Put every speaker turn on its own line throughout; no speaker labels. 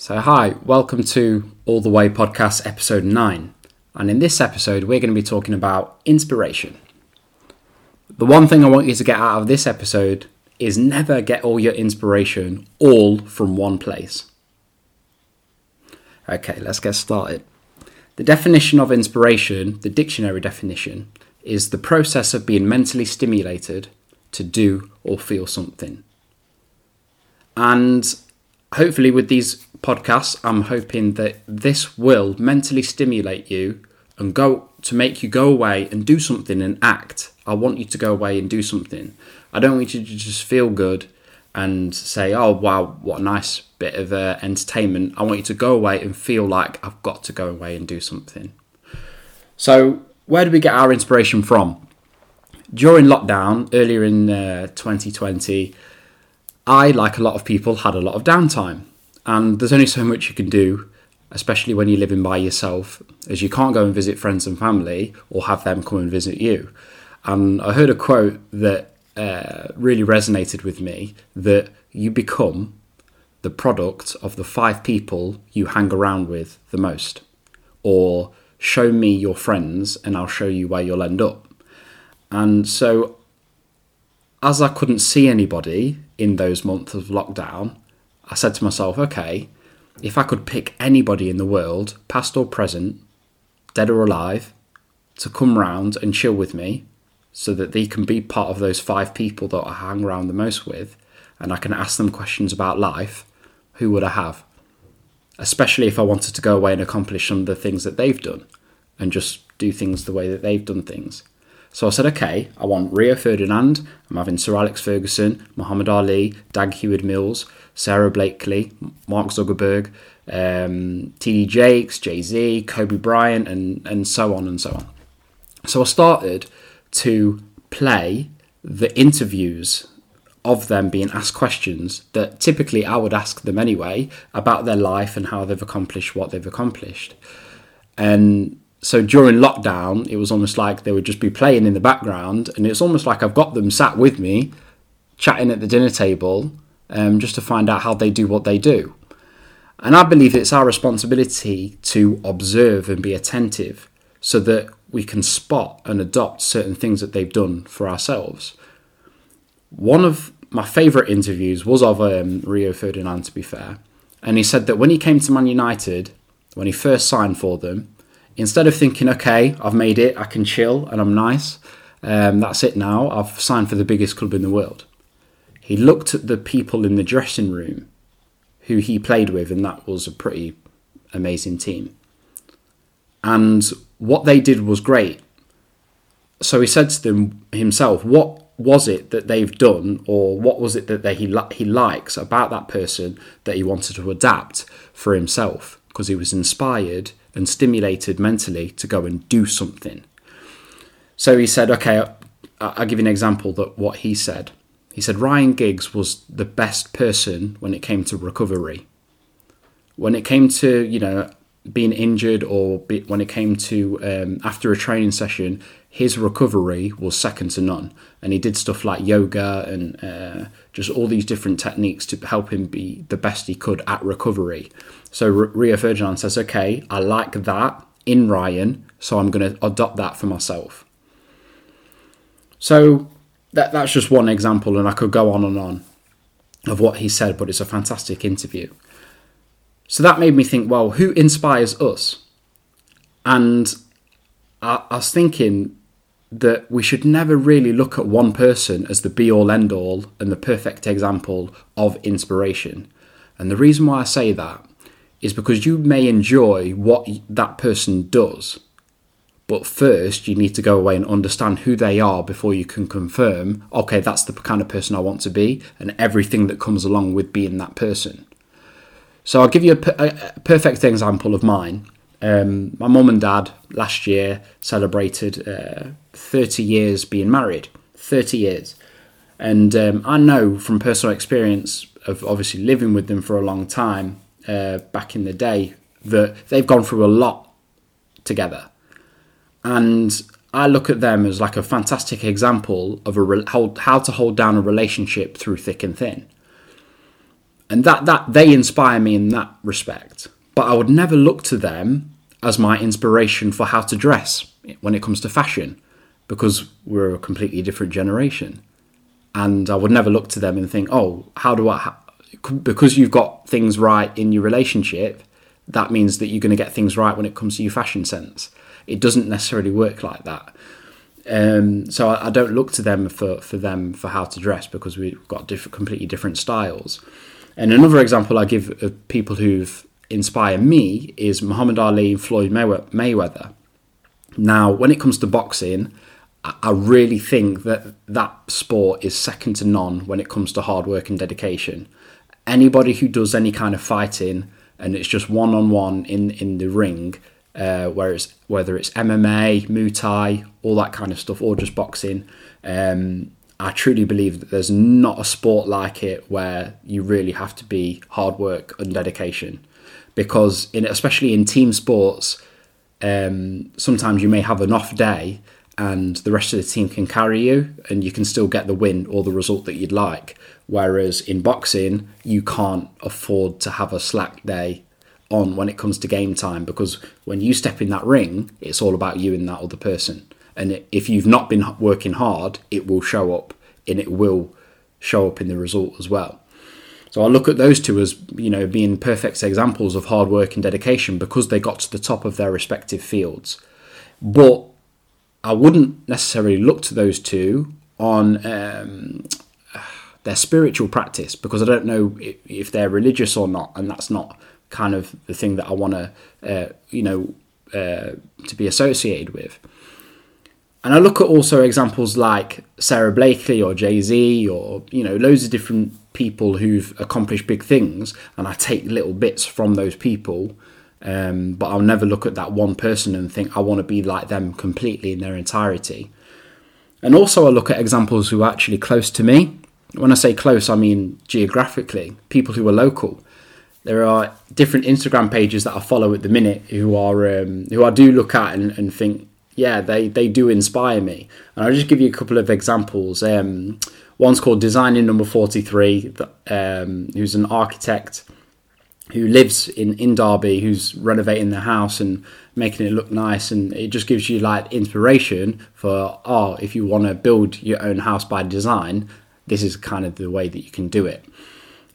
So, hi, welcome to All the Way Podcast, episode 9. And in this episode, we're going to be talking about inspiration. The one thing I want you to get out of this episode is never get all your inspiration all from one place. Okay, let's get started. The definition of inspiration, the dictionary definition, is the process of being mentally stimulated to do or feel something. And hopefully, with these podcasts, I'm hoping that this will mentally stimulate you and go to make you go away and do something and act. I want you to go away and do something. I don't want you to just feel good and say, "Oh wow, what a nice bit of uh, entertainment." I want you to go away and feel like I've got to go away and do something. So, where do we get our inspiration from? During lockdown, earlier in uh, 2020, I, like a lot of people, had a lot of downtime, and there's only so much you can do, especially when you're living by yourself, as you can't go and visit friends and family or have them come and visit you. And I heard a quote that uh, really resonated with me that you become the product of the five people you hang around with the most, or show me your friends and I'll show you where you'll end up. And so, as I couldn't see anybody in those months of lockdown, I said to myself, okay, if I could pick anybody in the world, past or present, dead or alive, to come round and chill with me so that they can be part of those five people that I hang around the most with and I can ask them questions about life, who would I have? Especially if I wanted to go away and accomplish some of the things that they've done and just do things the way that they've done things. So I said, okay, I want Rio Ferdinand, I'm having Sir Alex Ferguson, Muhammad Ali, Dag Heward-Mills, Sara Blakely, Mark Zuckerberg, um, TD Jakes, Jay Z, Kobe Bryant, and, and so on and so on. So I started to play the interviews of them being asked questions that typically I would ask them anyway about their life and how they've accomplished what they've accomplished. And so during lockdown, it was almost like they would just be playing in the background, and it's almost like I've got them sat with me, chatting at the dinner table, um, just to find out how they do what they do. And I believe it's our responsibility to observe and be attentive so that we can spot and adopt certain things that they've done for ourselves. One of my favourite interviews was of um, Rio Ferdinand, to be fair, and he said that when he came to Man United, when he first signed for them, instead of thinking, okay, I've made it, I can chill and I'm nice, um, that's it now, I've signed for the biggest club in the world. He looked at the people in the dressing room who he played with, and that was a pretty amazing team. And what they did was great. So he said to them himself, what was it that they've done, or what was it that they, he, he likes about that person that he wanted to adapt for himself? Because he was inspired and stimulated mentally to go and do something. So he said, okay, I'll give you an example that what he said. He said Ryan Giggs was the best person when it came to recovery. When it came to, you know, being injured or be, when it came to um, after a training session, his recovery was second to none. And he did stuff like yoga and uh, just all these different techniques to help him be the best he could at recovery. So R- Rio Ferdinand says, okay, I like that in Ryan, so I'm going to adopt that for myself. So that, that's just one example, and I could go on and on of what he said, but it's a fantastic interview. So that made me think, well, who inspires us? And I, I was thinking that we should never really look at one person as the be all end all and the perfect example of inspiration. And the reason why I say that is because you may enjoy what that person does, but first you need to go away and understand who they are before you can confirm, okay, that's the kind of person I want to be, and everything that comes along with being that person. So I'll give you a, a perfect example of mine. Um, my mum and dad last year celebrated uh, 30 years being married. 30 years. And um, I know from personal experience of obviously living with them for a long time uh, back in the day that they've gone through a lot together. And I look at them as like a fantastic example of a re- how, how to hold down a relationship through thick and thin. and that that they inspire me in that respect. I would never look to them as my inspiration for how to dress when it comes to fashion, because we're a completely different generation. And I would never look to them and think, oh, how do I? because you've got things right in your relationship, that means that you're going to get things right when it comes to your fashion sense. It doesn't necessarily work like that. Um, so I, I, don't look to them for, for them for how to dress because we've got completely different styles. And another example I give of people who've inspired me is Muhammad Ali and Floyd Mayweather. Now, when it comes to boxing, I really think that that sport is second to none when it comes to hard work and dedication. Anybody who does any kind of fighting and it's just one on one in in the ring, uh, where it's whether it's MMA, Muay Thai, all that kind of stuff, or just boxing. Um, I truly believe that there's not a sport like it where you really have to be hard work and dedication, because in especially in team sports, um, sometimes you may have an off day and the rest of the team can carry you and you can still get the win or the result that you'd like. Whereas in boxing, you can't afford to have a slack day on when it comes to game time because when you step in that ring, it's all about you and that other person. And if you've not been working hard, it will show up and it will show up in the result as well. So I look at those two as you know being perfect examples of hard work and dedication because they got to the top of their respective fields. But I wouldn't necessarily look to those two on um, their spiritual practice because I don't know if, they're religious or not, and that's not kind of the thing that I want to, uh, you know, uh, to be associated with. And I look at also examples like Sara Blakely or Jay Z or you know loads of different people who've accomplished big things, and I take little bits from those people um, but I'll never look at that one person and think I want to be like them completely in their entirety. And also, I look at examples who are actually close to me. When I say close, I mean geographically, people who are local. There are different Instagram pages that I follow at the minute who are um, who I do look at and, and, think, yeah, they, they do inspire me. And I'll just give you a couple of examples. Um, one's called Designing Number 43, um, who's an architect who lives in, in Derby, who's renovating the house and making it look nice, and it just gives you like inspiration for oh, if you want to build your own house by design, this is kind of the way that you can do it.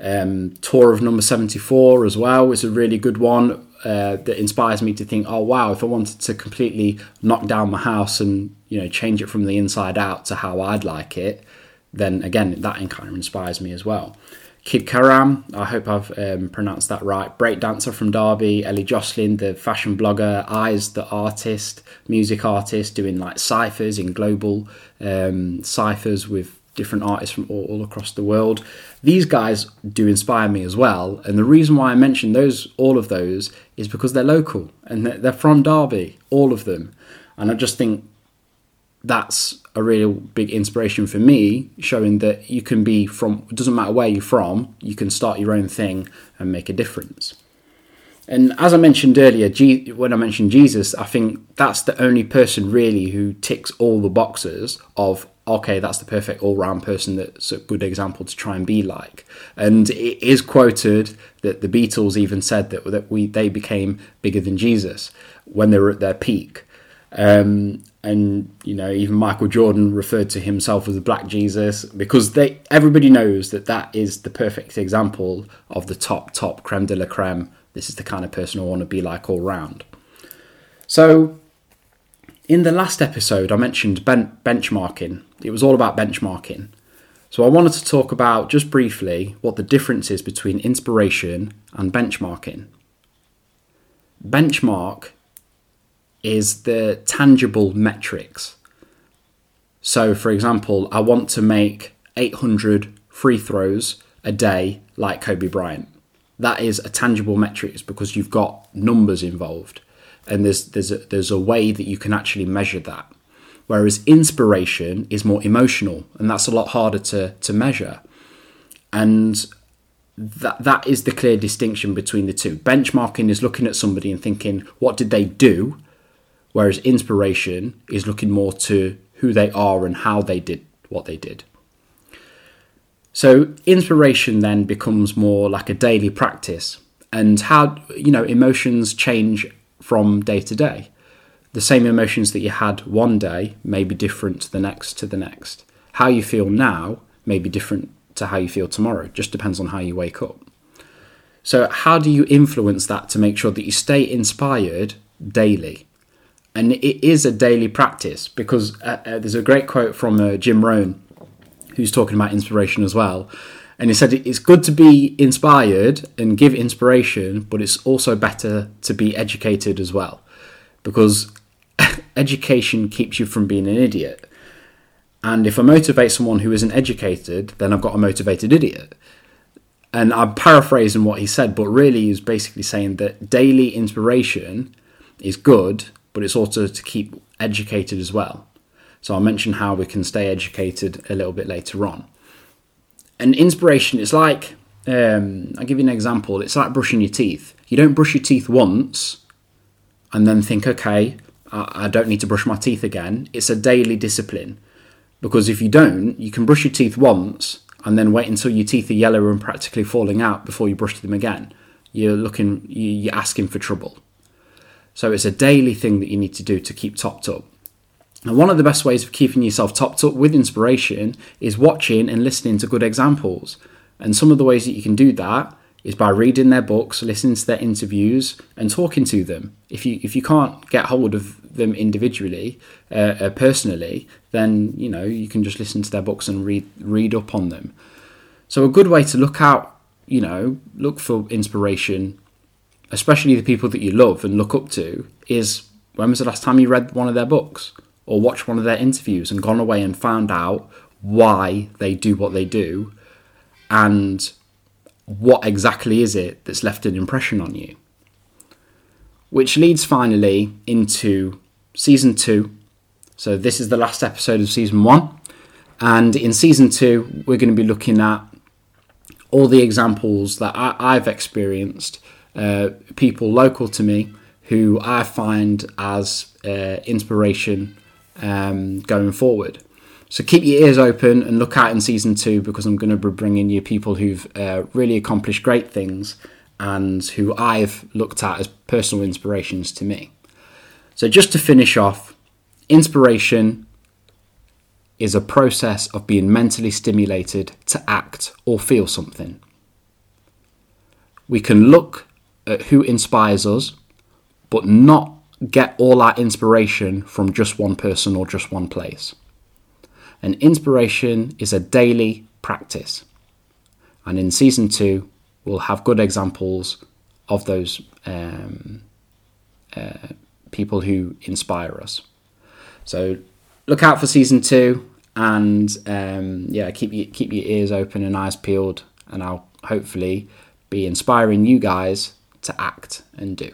Um, Tour of Number Seventy Four as well is a really good one uh, that inspires me to think, oh wow, if I wanted to completely knock down my house and you know change it from the inside out to how I'd like it, then again that kind of inspires me as well. Kid Karam, I hope I've um, pronounced that right. Breakdancer from Derby, Ellie Jocelyn, the fashion blogger, Eyes, the artist, music artist, doing like ciphers in global um, ciphers with different artists from all, all, across the world. These guys do inspire me as well, and the reason why I mention those, all of those, is because they're local and they're from Derby, all of them, and I just think that's a real big inspiration for me, showing that you can be from, it doesn't matter where you're from, you can start your own thing and make a difference. And as I mentioned earlier, when I mentioned Jesus, I think that's the only person really who ticks all the boxes of, okay, that's the perfect all round person that's a good example to try and be like. And it is quoted that the Beatles even said that, that we, they became bigger than Jesus when they were at their peak. Um, and you know even Michael Jordan referred to himself as the Black Jesus because they everybody knows that that is the perfect example of the top top creme de la creme. This is the kind of person I want to be like all round. So, in the last episode, I mentioned ben- benchmarking. It was all about benchmarking. So, I wanted to talk about just briefly what the difference is between inspiration and benchmarking. Benchmark is the tangible metrics. So, for example, I want to make 800 free throws a day like Kobe Bryant. That is a tangible metrics because you've got numbers involved, and there's there's a, there's a way that you can actually measure that. Whereas inspiration is more emotional, and that's a lot harder to to measure. And that that is the clear distinction between the two. Benchmarking is looking at somebody and thinking, what did they do? Whereas inspiration is looking more to who they are and how they did what they did. So inspiration then becomes more like a daily practice and how you know emotions change from day to day. The same emotions that you had one day may be different to the next to the next. How you feel now may be different to how you feel tomorrow. It just depends on how you wake up. So how do you influence that to make sure that you stay inspired daily? And it is a daily practice because uh, uh, there's a great quote from uh, Jim Rohn, who's talking about inspiration as well. And he said it's good to be inspired and give inspiration, but it's also better to be educated as well because education keeps you from being an idiot. And if I motivate someone who isn't educated, then I've got a motivated idiot. And I'm paraphrasing what he said, but really he's basically saying that daily inspiration is good, but it's also to keep educated as well. So I'll mention how we can stay educated a little bit later on. And inspiration is like, um, I'll give you an example. It's like brushing your teeth. You don't brush your teeth once and then think, okay, I, I don't need to brush my teeth again. It's a daily discipline. Because if you don't, you can brush your teeth once and then wait until your teeth are yellow and practically falling out before you brush them again. You're looking, you're asking for trouble. So it's a daily thing that you need to do to keep topped up. And one of the best ways of keeping yourself topped up with inspiration is watching and listening to good examples. And some of the ways that you can do that is by reading their books, listening to their interviews, and talking to them. If you if you can't get hold of them individually, uh, uh, personally, then you know you can just listen to their books and read read up on them. So a good way to look out, you know, look for inspiration, especially the people that you love and look up to, is when was the last time you read one of their books or watched one of their interviews and gone away and found out why they do what they do and what exactly is it that's left an impression on you. Which leads finally into season two. So, this is the last episode of season one. And in season two, we're going to be looking at all the examples that I, have experienced, uh, people local to me who I find as uh, inspiration um, going forward. So keep your ears open and look out in season two because I'm going to be bringing you people who've uh, really accomplished great things and who I've looked at as personal inspirations to me. So just to finish off, inspiration is a process of being mentally stimulated to act or feel something. We can look at who inspires us, but not get all our inspiration from just one person or just one place. And inspiration is a daily practice. And in season two, we'll have good examples of those um, uh, people who inspire us. So look out for season two, and um, yeah, keep keep your ears open and eyes peeled, and I'll hopefully be inspiring you guys to act and do.